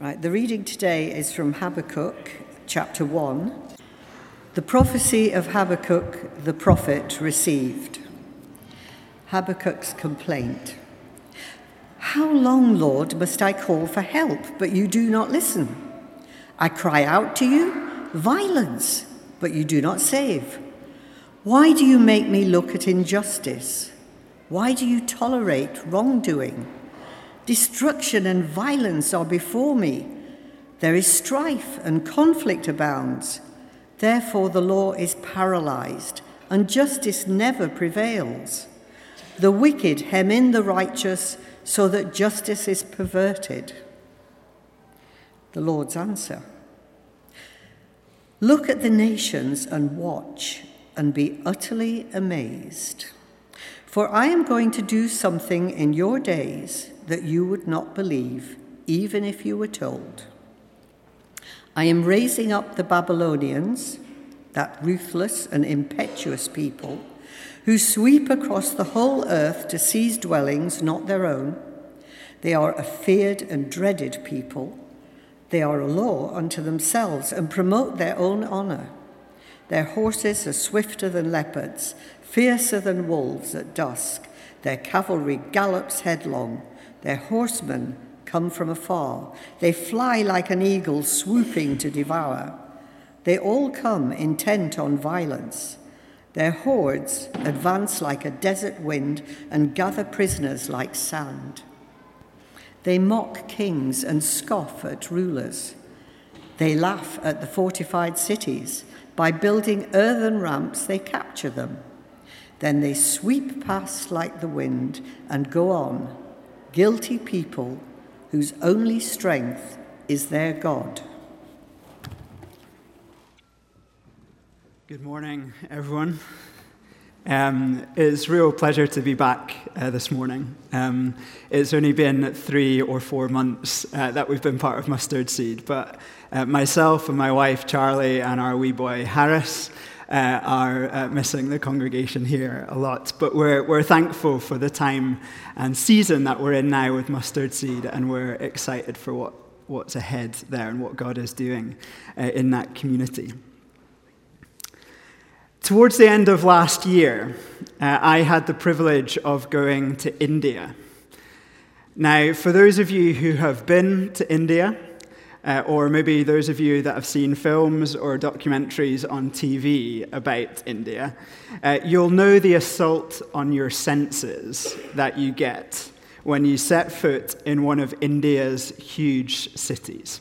Right, the reading today is from Habakkuk chapter 1. The prophecy of Habakkuk the prophet received. Habakkuk's complaint. How long, Lord, must I call for help, but you do not listen? I cry out to you, violence, but you do not save. Why do you make me look at injustice? Why do you tolerate wrongdoing? Destruction and violence are before me. There is strife and conflict abounds. Therefore, the law is paralyzed, and justice never prevails. The wicked hem in the righteous so that justice is perverted. The Lord's answer Look at the nations and watch, and be utterly amazed. For I am going to do something in your days that you would not believe, even if you were told. I am raising up the Babylonians, that ruthless and impetuous people, who sweep across the whole earth to seize dwellings not their own. They are a feared and dreaded people. They are a law unto themselves and promote their own honor. Their horses are swifter than leopards, fiercer than wolves at dusk. Their cavalry gallops headlong. Their horsemen come from afar. They fly like an eagle swooping to devour. They all come intent on violence. Their hordes advance like a desert wind and gather prisoners like sand. They mock kings and scoff at rulers. They laugh at the fortified cities. By building earthen ramps, they capture them. Then they sweep past like the wind and go on guilty people whose only strength is their God. Good morning, everyone. Um, it's real pleasure to be back uh, this morning. Um, it's only been three or four months uh, that we've been part of Mustard Seed, but uh, myself and my wife Charlie and our wee boy Harris uh, are uh, missing the congregation here a lot. But we're, we're thankful for the time and season that we're in now with Mustard Seed, and we're excited for what, what's ahead there and what God is doing uh, in that community. Towards the end of last year, uh, I had the privilege of going to India. Now, for those of you who have been to India, uh, or maybe those of you that have seen films or documentaries on TV about India, uh, you'll know the assault on your senses that you get when you set foot in one of India's huge cities.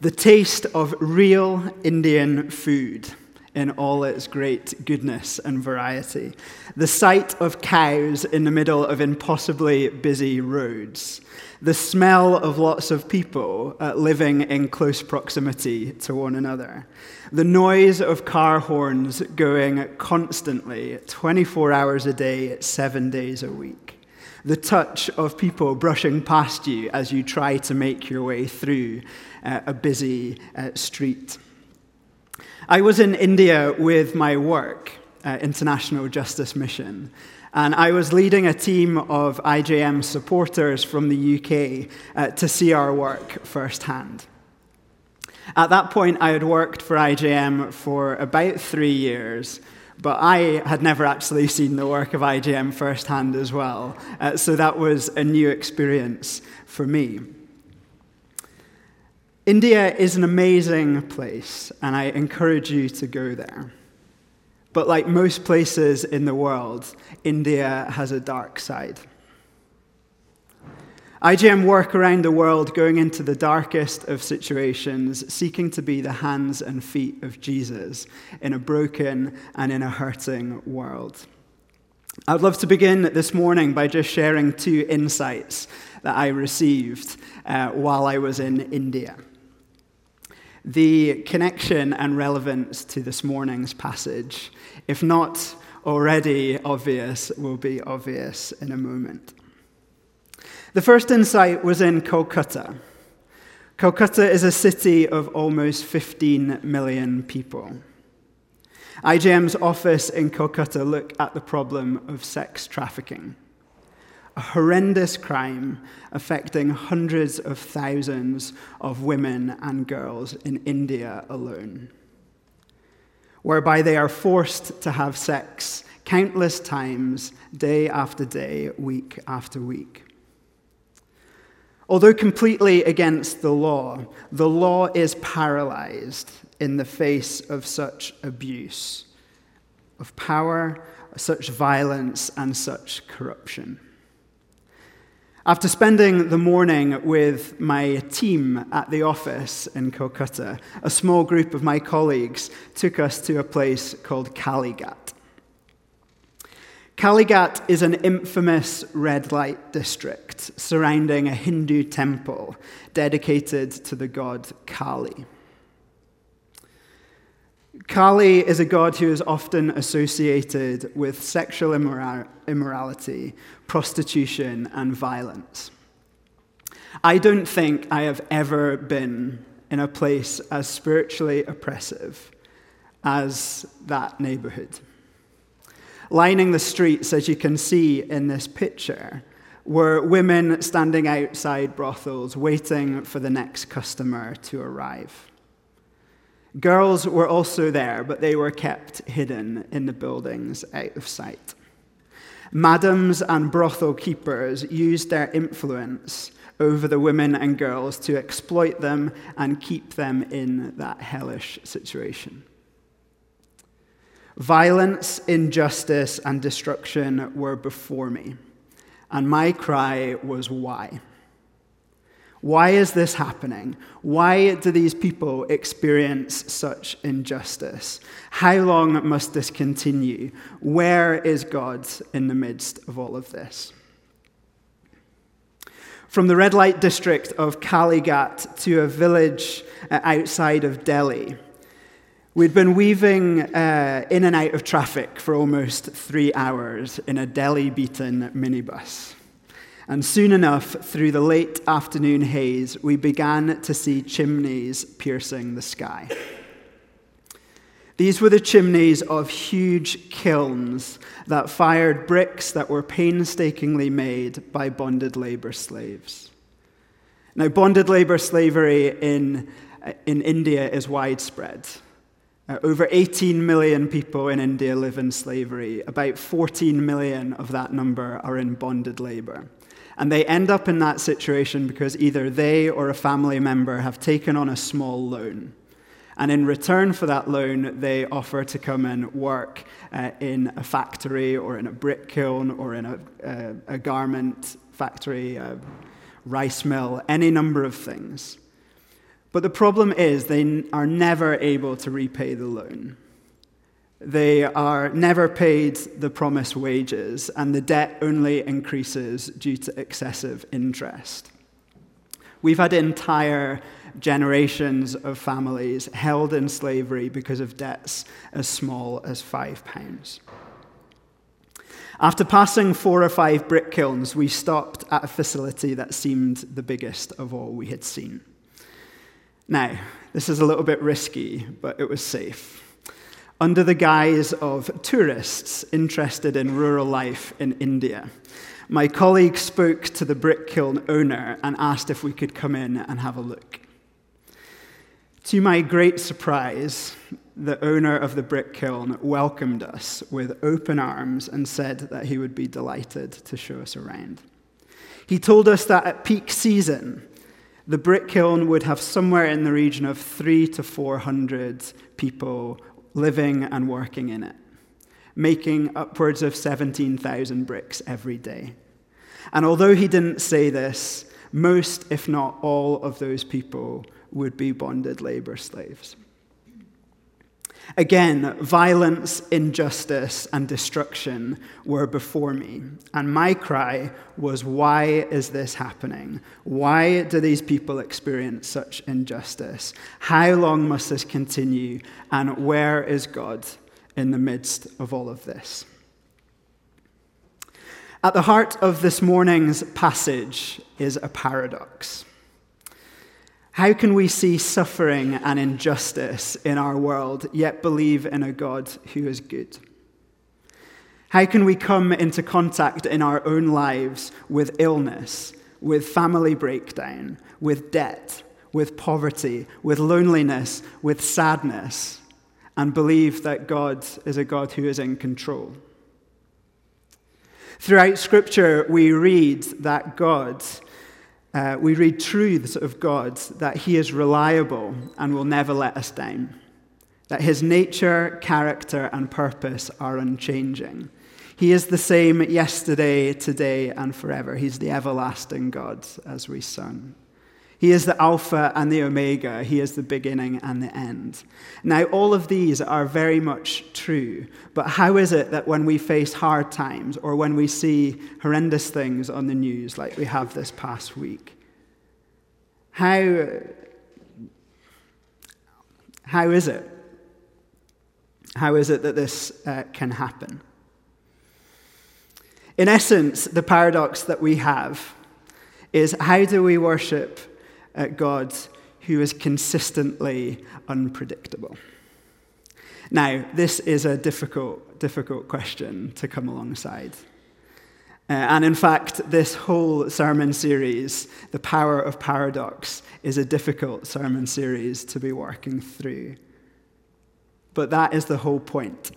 The taste of real Indian food in all its great goodness and variety. The sight of cows in the middle of impossibly busy roads the smell of lots of people uh, living in close proximity to one another, the noise of car horns going constantly, 24 hours a day, seven days a week, the touch of people brushing past you as you try to make your way through uh, a busy uh, street. I was in India with my work, uh, International Justice Mission. And I was leading a team of IJM supporters from the UK uh, to see our work firsthand. At that point, I had worked for IJM for about three years, but I had never actually seen the work of IJM firsthand as well. Uh, so that was a new experience for me. India is an amazing place, and I encourage you to go there. But like most places in the world, India has a dark side. IJM work around the world going into the darkest of situations, seeking to be the hands and feet of Jesus in a broken and in a hurting world. I'd love to begin this morning by just sharing two insights that I received uh, while I was in India. The connection and relevance to this morning's passage if not already obvious, will be obvious in a moment. The first insight was in Kolkata. Kolkata is a city of almost 15 million people. IJM's office in Kolkata looked at the problem of sex trafficking. A horrendous crime affecting hundreds of thousands of women and girls in India alone, whereby they are forced to have sex countless times, day after day, week after week. Although completely against the law, the law is paralyzed in the face of such abuse, of power, such violence, and such corruption. After spending the morning with my team at the office in Kolkata, a small group of my colleagues took us to a place called Kalighat. Kalighat is an infamous red light district surrounding a Hindu temple dedicated to the god Kali. Kali is a god who is often associated with sexual immorality, prostitution, and violence. I don't think I have ever been in a place as spiritually oppressive as that neighborhood. Lining the streets, as you can see in this picture, were women standing outside brothels waiting for the next customer to arrive. Girls were also there, but they were kept hidden in the buildings out of sight. Madams and brothel keepers used their influence over the women and girls to exploit them and keep them in that hellish situation. Violence, injustice, and destruction were before me, and my cry was, Why? Why is this happening? Why do these people experience such injustice? How long must this continue? Where is God in the midst of all of this? From the red light district of Kalighat to a village uh, outside of Delhi, we'd been weaving uh, in and out of traffic for almost three hours in a Delhi beaten minibus. And soon enough, through the late afternoon haze, we began to see chimneys piercing the sky. These were the chimneys of huge kilns that fired bricks that were painstakingly made by bonded labor slaves. Now, bonded labor slavery in, in India is widespread. Uh, over 18 million people in India live in slavery. About 14 million of that number are in bonded labor. And they end up in that situation because either they or a family member have taken on a small loan. And in return for that loan, they offer to come and work uh, in a factory or in a brick kiln or in a, uh, a garment factory, a rice mill, any number of things. But the problem is they are never able to repay the loan. They are never paid the promised wages, and the debt only increases due to excessive interest. We've had entire generations of families held in slavery because of debts as small as five pounds. After passing four or five brick kilns, we stopped at a facility that seemed the biggest of all we had seen. Now, this is a little bit risky, but it was safe under the guise of tourists interested in rural life in India. My colleague spoke to the brick kiln owner and asked if we could come in and have a look. To my great surprise, the owner of the brick kiln welcomed us with open arms and said that he would be delighted to show us around. He told us that at peak season, the brick kiln would have somewhere in the region of three to 400 people living and working in it, making upwards of 17,000 bricks every day. And although he didn't say this, most, if not all, of those people would be bonded labor slaves. Again, violence, injustice, and destruction were before me. And my cry was, Why is this happening? Why do these people experience such injustice? How long must this continue? And where is God in the midst of all of this? At the heart of this morning's passage is a paradox. How can we see suffering and injustice in our world, yet believe in a God who is good? How can we come into contact in our own lives with illness, with family breakdown, with debt, with poverty, with loneliness, with sadness, and believe that God is a God who is in control? Throughout Scripture, we read that God, uh, we read truths of God, that He is reliable and will never let us down, that His nature, character, and purpose are unchanging he is the same yesterday, today, and forever. He's the everlasting God, as we sung. He is the Alpha and the Omega. He is the beginning and the end. Now, all of these are very much true, but how is it that when we face hard times or when we see horrendous things on the news like we have this past week, how, how is it? How is it that this uh, can happen? In essence, the paradox that we have is how do we worship a God who is consistently unpredictable? Now, this is a difficult, difficult question to come alongside. Uh, and in fact, this whole sermon series, The Power of Paradox, is a difficult sermon series to be working through. But that is the whole point.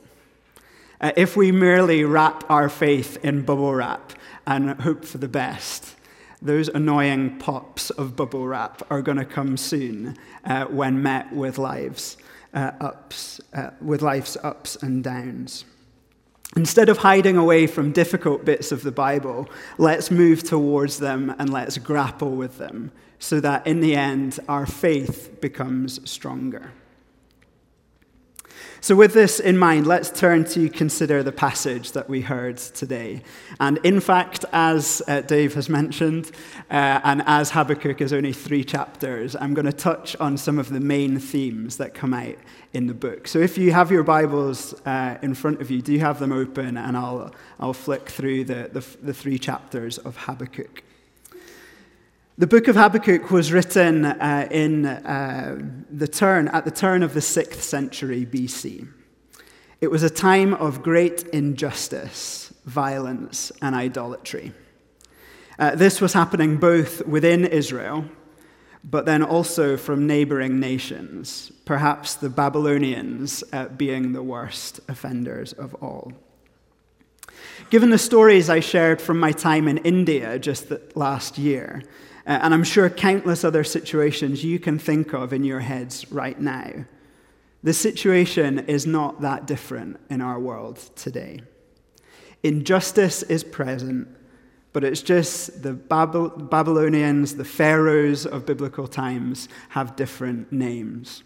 Uh, if we merely wrap our faith in bubble wrap and hope for the best, those annoying pops of bubble wrap are going to come soon uh, when met with lives uh, ups, uh, with life's ups and downs. Instead of hiding away from difficult bits of the Bible, let's move towards them and let's grapple with them so that in the end our faith becomes stronger. So, with this in mind, let's turn to consider the passage that we heard today. And in fact, as uh, Dave has mentioned, uh, and as Habakkuk is only three chapters, I'm going to touch on some of the main themes that come out in the book. So, if you have your Bibles uh, in front of you, do have them open, and I'll, I'll flick through the, the, the three chapters of Habakkuk. The book of Habakkuk was written uh, in uh, the turn, at the turn of the 6th century BC. It was a time of great injustice, violence, and idolatry. Uh, this was happening both within Israel, but then also from neighboring nations, perhaps the Babylonians uh, being the worst offenders of all. Given the stories I shared from my time in India just last year, uh, and I'm sure countless other situations you can think of in your heads right now. The situation is not that different in our world today. Injustice is present, but it's just the Babylonians, the pharaohs of biblical times have different names.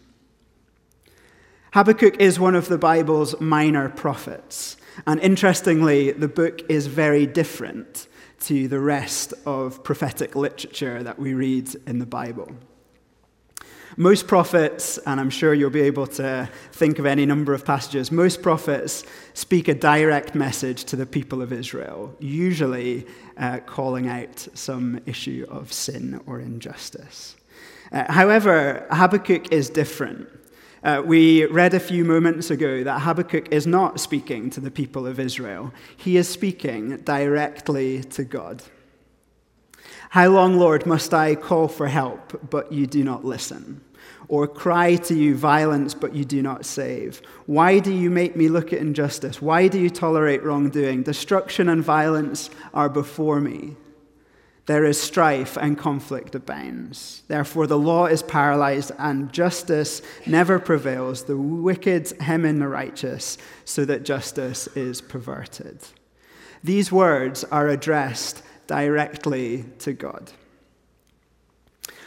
Habakkuk is one of the Bible's minor prophets. And interestingly, the book is very different to the rest of prophetic literature that we read in the Bible. Most prophets, and I'm sure you'll be able to think of any number of passages, most prophets speak a direct message to the people of Israel, usually uh, calling out some issue of sin or injustice. Uh, however, Habakkuk is different. Uh, we read a few moments ago that Habakkuk is not speaking to the people of Israel, he is speaking directly to God. How long, Lord, must I call for help, but you do not listen? Or cry to you violence, but you do not save? Why do you make me look at injustice? Why do you tolerate wrongdoing? Destruction and violence are before me. There is strife and conflict abounds. Therefore, the law is paralyzed and justice never prevails. The wicked hem in the righteous so that justice is perverted. These words are addressed directly to God.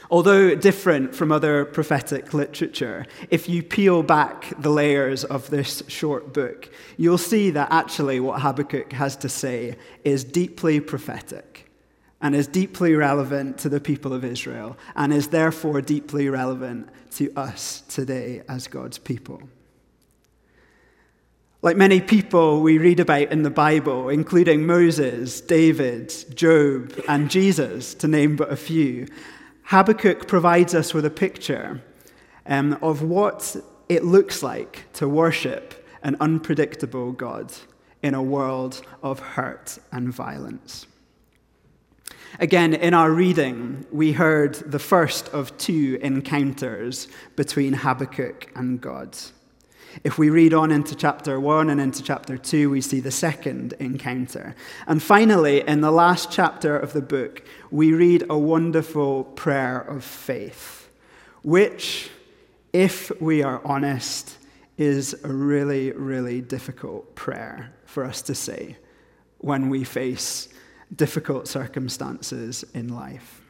Although different from other prophetic literature, if you peel back the layers of this short book, you'll see that actually what Habakkuk has to say is deeply prophetic and is deeply relevant to the people of Israel and is therefore deeply relevant to us today as God's people. Like many people we read about in the Bible, including Moses, David, Job, and Jesus, to name but a few, Habakkuk provides us with a picture um, of what it looks like to worship an unpredictable God in a world of hurt and violence. Again, in our reading, we heard the first of two encounters between Habakkuk and God. If we read on into chapter 1 and into chapter 2, we see the second encounter. And finally, in the last chapter of the book, we read a wonderful prayer of faith, which, if we are honest, is a really, really difficult prayer for us to say when we face difficult circumstances in life.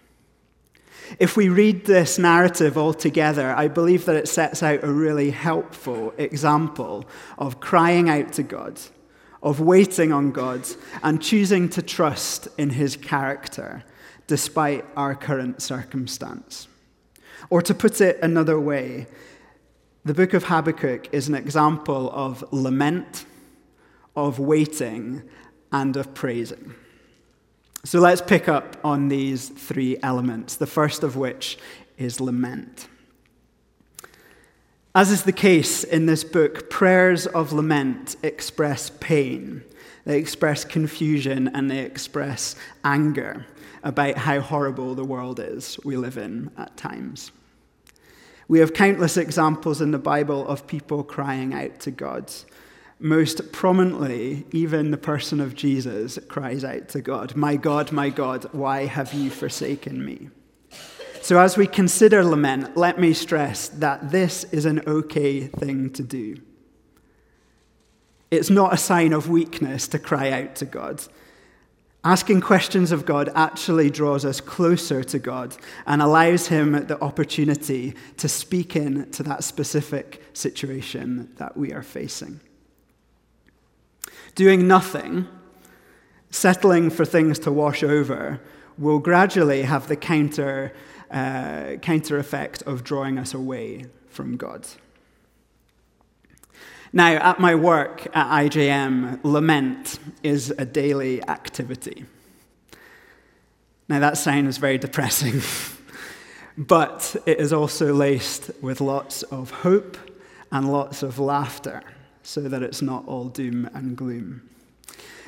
If we read this narrative all together, I believe that it sets out a really helpful example of crying out to God, of waiting on God, and choosing to trust in his character despite our current circumstance. Or to put it another way, the book of Habakkuk is an example of lament, of waiting, and of praising. So let's pick up on these three elements, the first of which is lament. As is the case in this book, prayers of lament express pain, they express confusion, and they express anger about how horrible the world is we live in at times. We have countless examples in the Bible of people crying out to God most prominently, even the person of Jesus cries out to God, My God, my God, why have you forsaken me? So, as we consider lament, let me stress that this is an okay thing to do. It's not a sign of weakness to cry out to God. Asking questions of God actually draws us closer to God and allows Him the opportunity to speak in to that specific situation that we are facing. Doing nothing, settling for things to wash over, will gradually have the counter, uh, counter effect of drawing us away from God. Now, at my work at IJM, lament is a daily activity. Now, that sounds very depressing, but it is also laced with lots of hope and lots of laughter so that it's not all doom and gloom.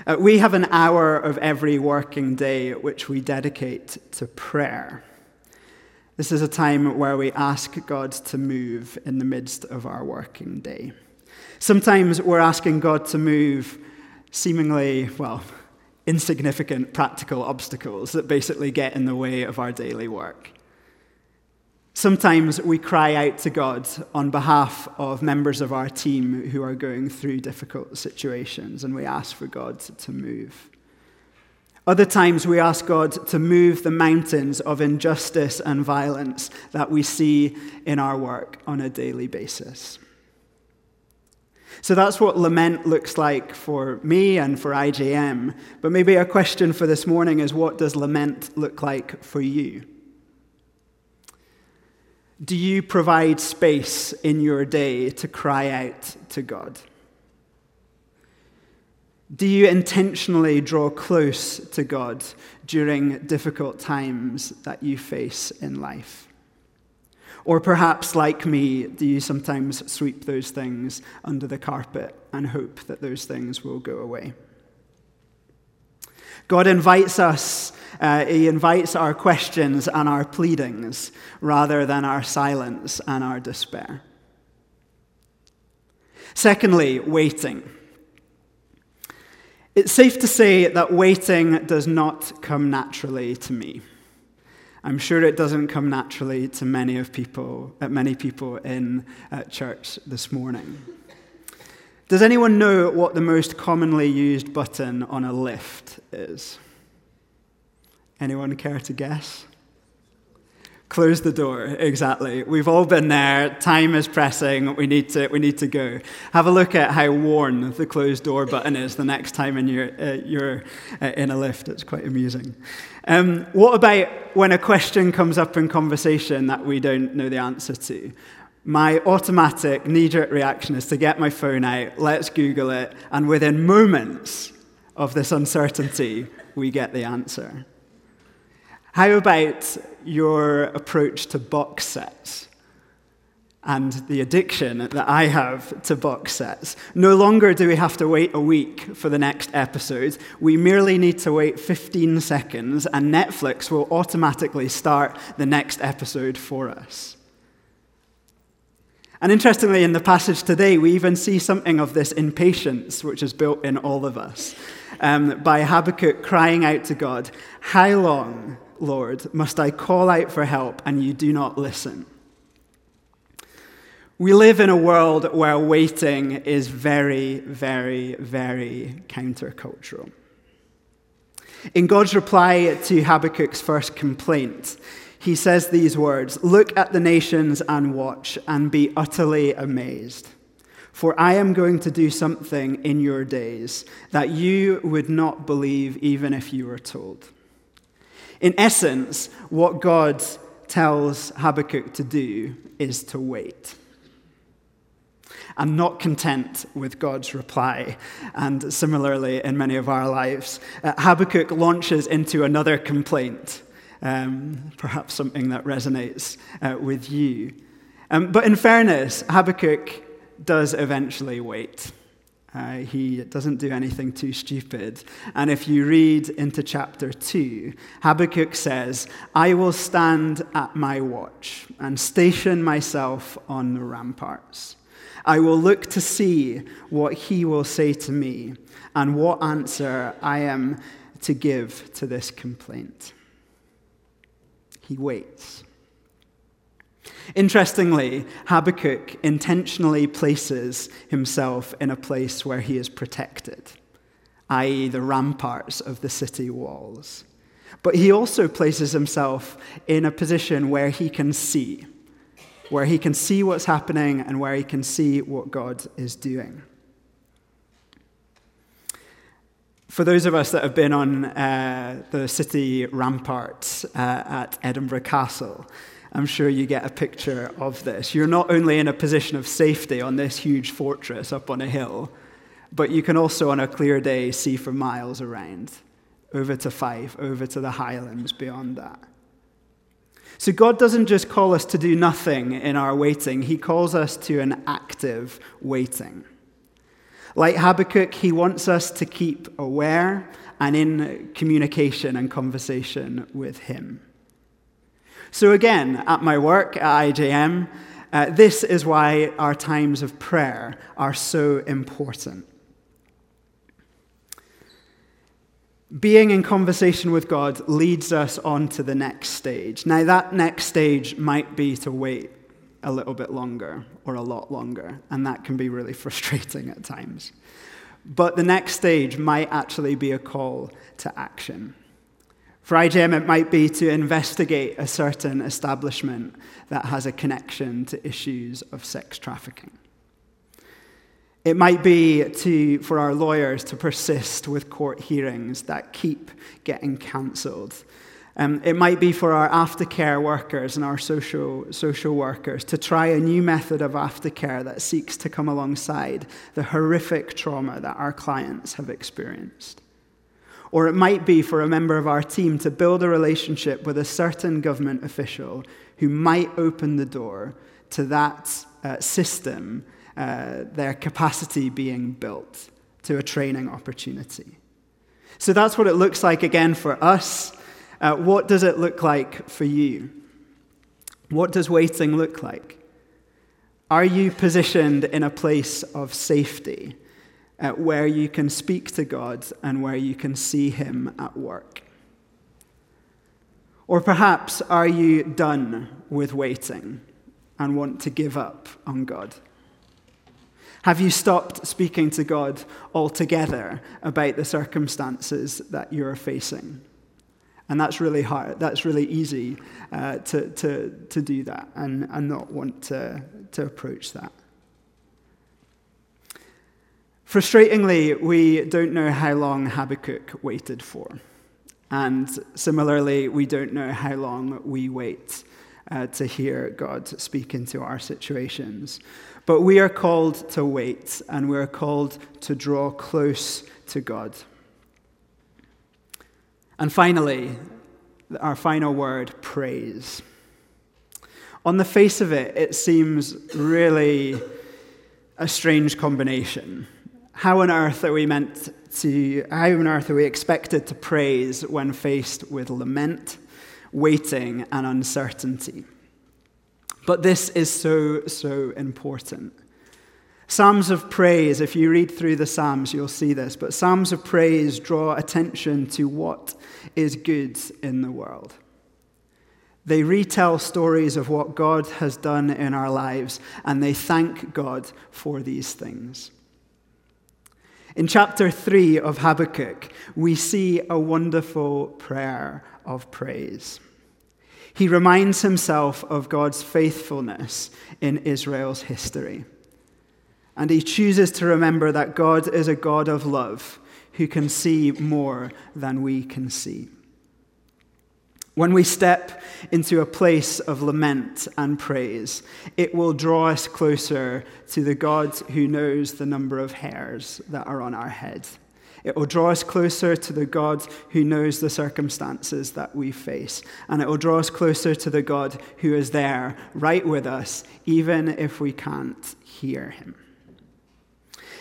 Uh, we have an hour of every working day which we dedicate to prayer. This is a time where we ask God to move in the midst of our working day. Sometimes we're asking God to move seemingly, well, insignificant practical obstacles that basically get in the way of our daily work. Sometimes we cry out to God on behalf of members of our team who are going through difficult situations, and we ask for God to move. Other times we ask God to move the mountains of injustice and violence that we see in our work on a daily basis. So that's what lament looks like for me and for IJM. But maybe a question for this morning is what does lament look like for you? Do you provide space in your day to cry out to God? Do you intentionally draw close to God during difficult times that you face in life? Or perhaps, like me, do you sometimes sweep those things under the carpet and hope that those things will go away? God invites us uh, he invites our questions and our pleadings rather than our silence and our despair. Secondly, waiting. It's safe to say that waiting does not come naturally to me. I'm sure it doesn't come naturally to many of people, uh, many people in uh, church this morning. Does anyone know what the most commonly used button on a lift is? Anyone care to guess? Close the door, exactly. We've all been there. Time is pressing. We need to, we need to go. Have a look at how worn the closed door button is the next time in your, uh, you're uh, in a lift. It's quite amusing. Um, what about when a question comes up in conversation that we don't know the answer to? My automatic knee jerk reaction is to get my phone out, let's Google it, and within moments of this uncertainty, we get the answer. How about your approach to box sets? and the addiction that I have to box sets. No longer do we have to wait a week for the next episode. We merely need to wait 15 seconds, and Netflix will automatically start the next episode for us. And interestingly, in the passage today, we even see something of this impatience which is built in all of us um, by Habakkuk crying out to God, How long, Lord, must I call out for help and you do not listen? We live in a world where waiting is very, very, very countercultural. In God's reply to Habakkuk's first complaint, he says these words Look at the nations and watch, and be utterly amazed. For I am going to do something in your days that you would not believe even if you were told. In essence, what God tells Habakkuk to do is to wait and not content with God's reply. And similarly, in many of our lives, uh, Habakkuk launches into another complaint, um, perhaps something that resonates uh, with you. Um, but in fairness, Habakkuk does eventually wait. Uh, he doesn't do anything too stupid. And if you read into chapter 2, Habakkuk says, I will stand at my watch and station myself on the ramparts. I will look to see what he will say to me and what answer I am to give to this complaint. He waits. Interestingly, Habakkuk intentionally places himself in a place where he is protected, i.e., the ramparts of the city walls. But he also places himself in a position where he can see where he can see what's happening and where he can see what God is doing. For those of us that have been on uh, the city ramparts uh, at Edinburgh Castle, I'm sure you get a picture of this. You're not only in a position of safety on this huge fortress up on a hill, but you can also, on a clear day, see for miles around, over to Fife, over to the highlands beyond that. So God doesn't just call us to do nothing in our waiting, He calls us to an active waiting. Like Habakkuk, He wants us to keep aware and in communication and conversation with Him. So, again, at my work at IJM, uh, this is why our times of prayer are so important. being in conversation with God leads us on to the next stage. Now, that next stage might be to wait a little bit longer or a lot longer, and that can be really frustrating at times. But the next stage might actually be a call to action. For IJM, it might be to investigate a certain establishment that has a connection to issues of sex trafficking. It might be to, for our lawyers to persist with court hearings that keep getting cancelled. Um, it might be for our aftercare workers and our social, social workers to try a new method of aftercare that seeks to come alongside the horrific trauma that our clients have experienced. Or it might be for a member of our team to build a relationship with a certain government official who might open the door to that uh, system uh, their capacity being built to a training opportunity. So that's what it looks like again for us. Uh, what does it look like for you? What does waiting look like? Are you positioned in a place of safety uh, where you can speak to God and where you can see Him at work? Or perhaps are you done with waiting and want to give up on God? Have you stopped speaking to God altogether about the circumstances that you're facing? And that's really hard. That's really easy uh, to, to, to do that and, and not want to, to approach that. Frustratingly, we don't know how long Habakkuk waited for. And similarly, we don't know how long we wait uh, to hear God speak into our situations. But we are called to wait and we are called to draw close to God. And finally, our final word praise. On the face of it, it seems really a strange combination. How on earth are we meant to, how on earth are we expected to praise when faced with lament, waiting, and uncertainty? But this is so, so important. Psalms of praise, if you read through the Psalms, you'll see this, but Psalms of praise draw attention to what is good in the world. They retell stories of what God has done in our lives, and they thank God for these things. In chapter 3 of Habakkuk, we see a wonderful prayer of praise. He reminds himself of God's faithfulness in Israel's history. And he chooses to remember that God is a God of love who can see more than we can see. When we step into a place of lament and praise, it will draw us closer to the God who knows the number of hairs that are on our head. It will draw us closer to the God who knows the circumstances that we face. And it will draw us closer to the God who is there, right with us, even if we can't hear him.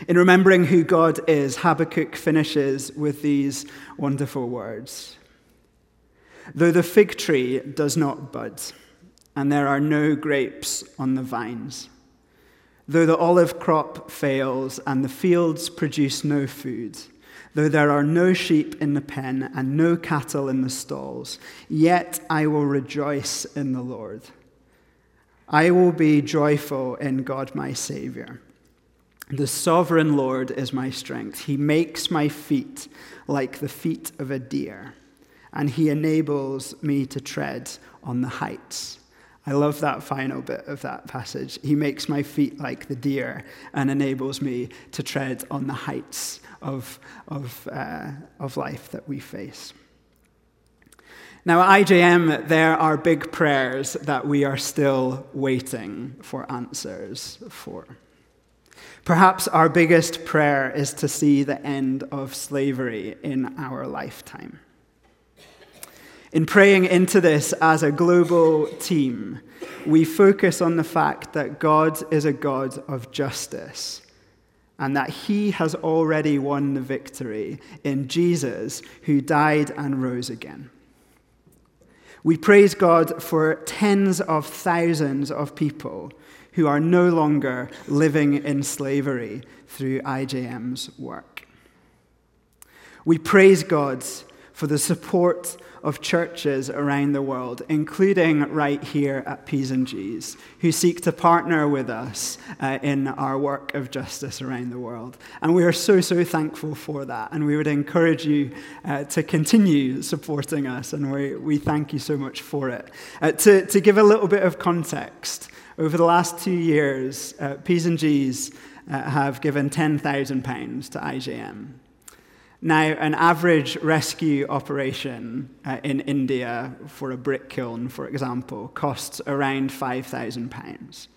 In remembering who God is, Habakkuk finishes with these wonderful words Though the fig tree does not bud, and there are no grapes on the vines, though the olive crop fails, and the fields produce no food, though there are no sheep in the pen, and no cattle in the stalls, yet I will rejoice in the Lord. I will be joyful in God my Savior. The sovereign Lord is my strength. He makes my feet like the feet of a deer and he enables me to tread on the heights. I love that final bit of that passage. He makes my feet like the deer and enables me to tread on the heights of, of, uh, of life that we face. Now, at IJM, there are big prayers that we are still waiting for answers for. Perhaps our biggest prayer is to see the end of slavery in our lifetime. In praying into this as a global team, we focus on the fact that God is a God of justice and that he has already won the victory in Jesus, who died and rose again. We praise God for tens of thousands of people who are no longer living in slavery through IJM's work. We praise God for the support of churches around the world, including right here at P's and G's, who seek to partner with us uh, in our work of justice around the world. And we are so, so thankful for that. And we would encourage you uh, to continue supporting us, and we, we thank you so much for it. Uh, to, to give a little bit of context, over the last two years, uh, P's and G's uh, have given £10,000 to IJM. Now, an average rescue operation uh, in India for a brick kiln, for example, costs around £5,000.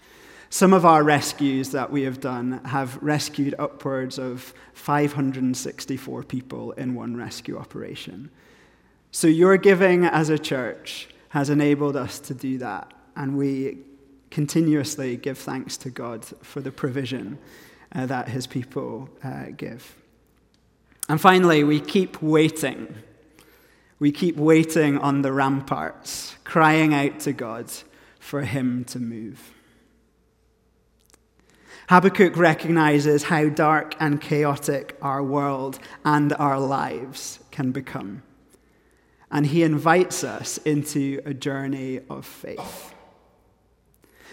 Some of our rescues that we have done have rescued upwards of 564 people in one rescue operation. So, your giving as a church has enabled us to do that, and we continuously give thanks to God for the provision uh, that his people uh, give. And finally, we keep waiting. We keep waiting on the ramparts, crying out to God for Him to move. Habakkuk recognizes how dark and chaotic our world and our lives can become. And he invites us into a journey of faith.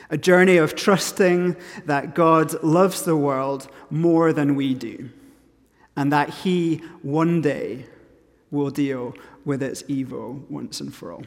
A journey of trusting that God loves the world more than we do and that he one day will deal with its evil once and for all.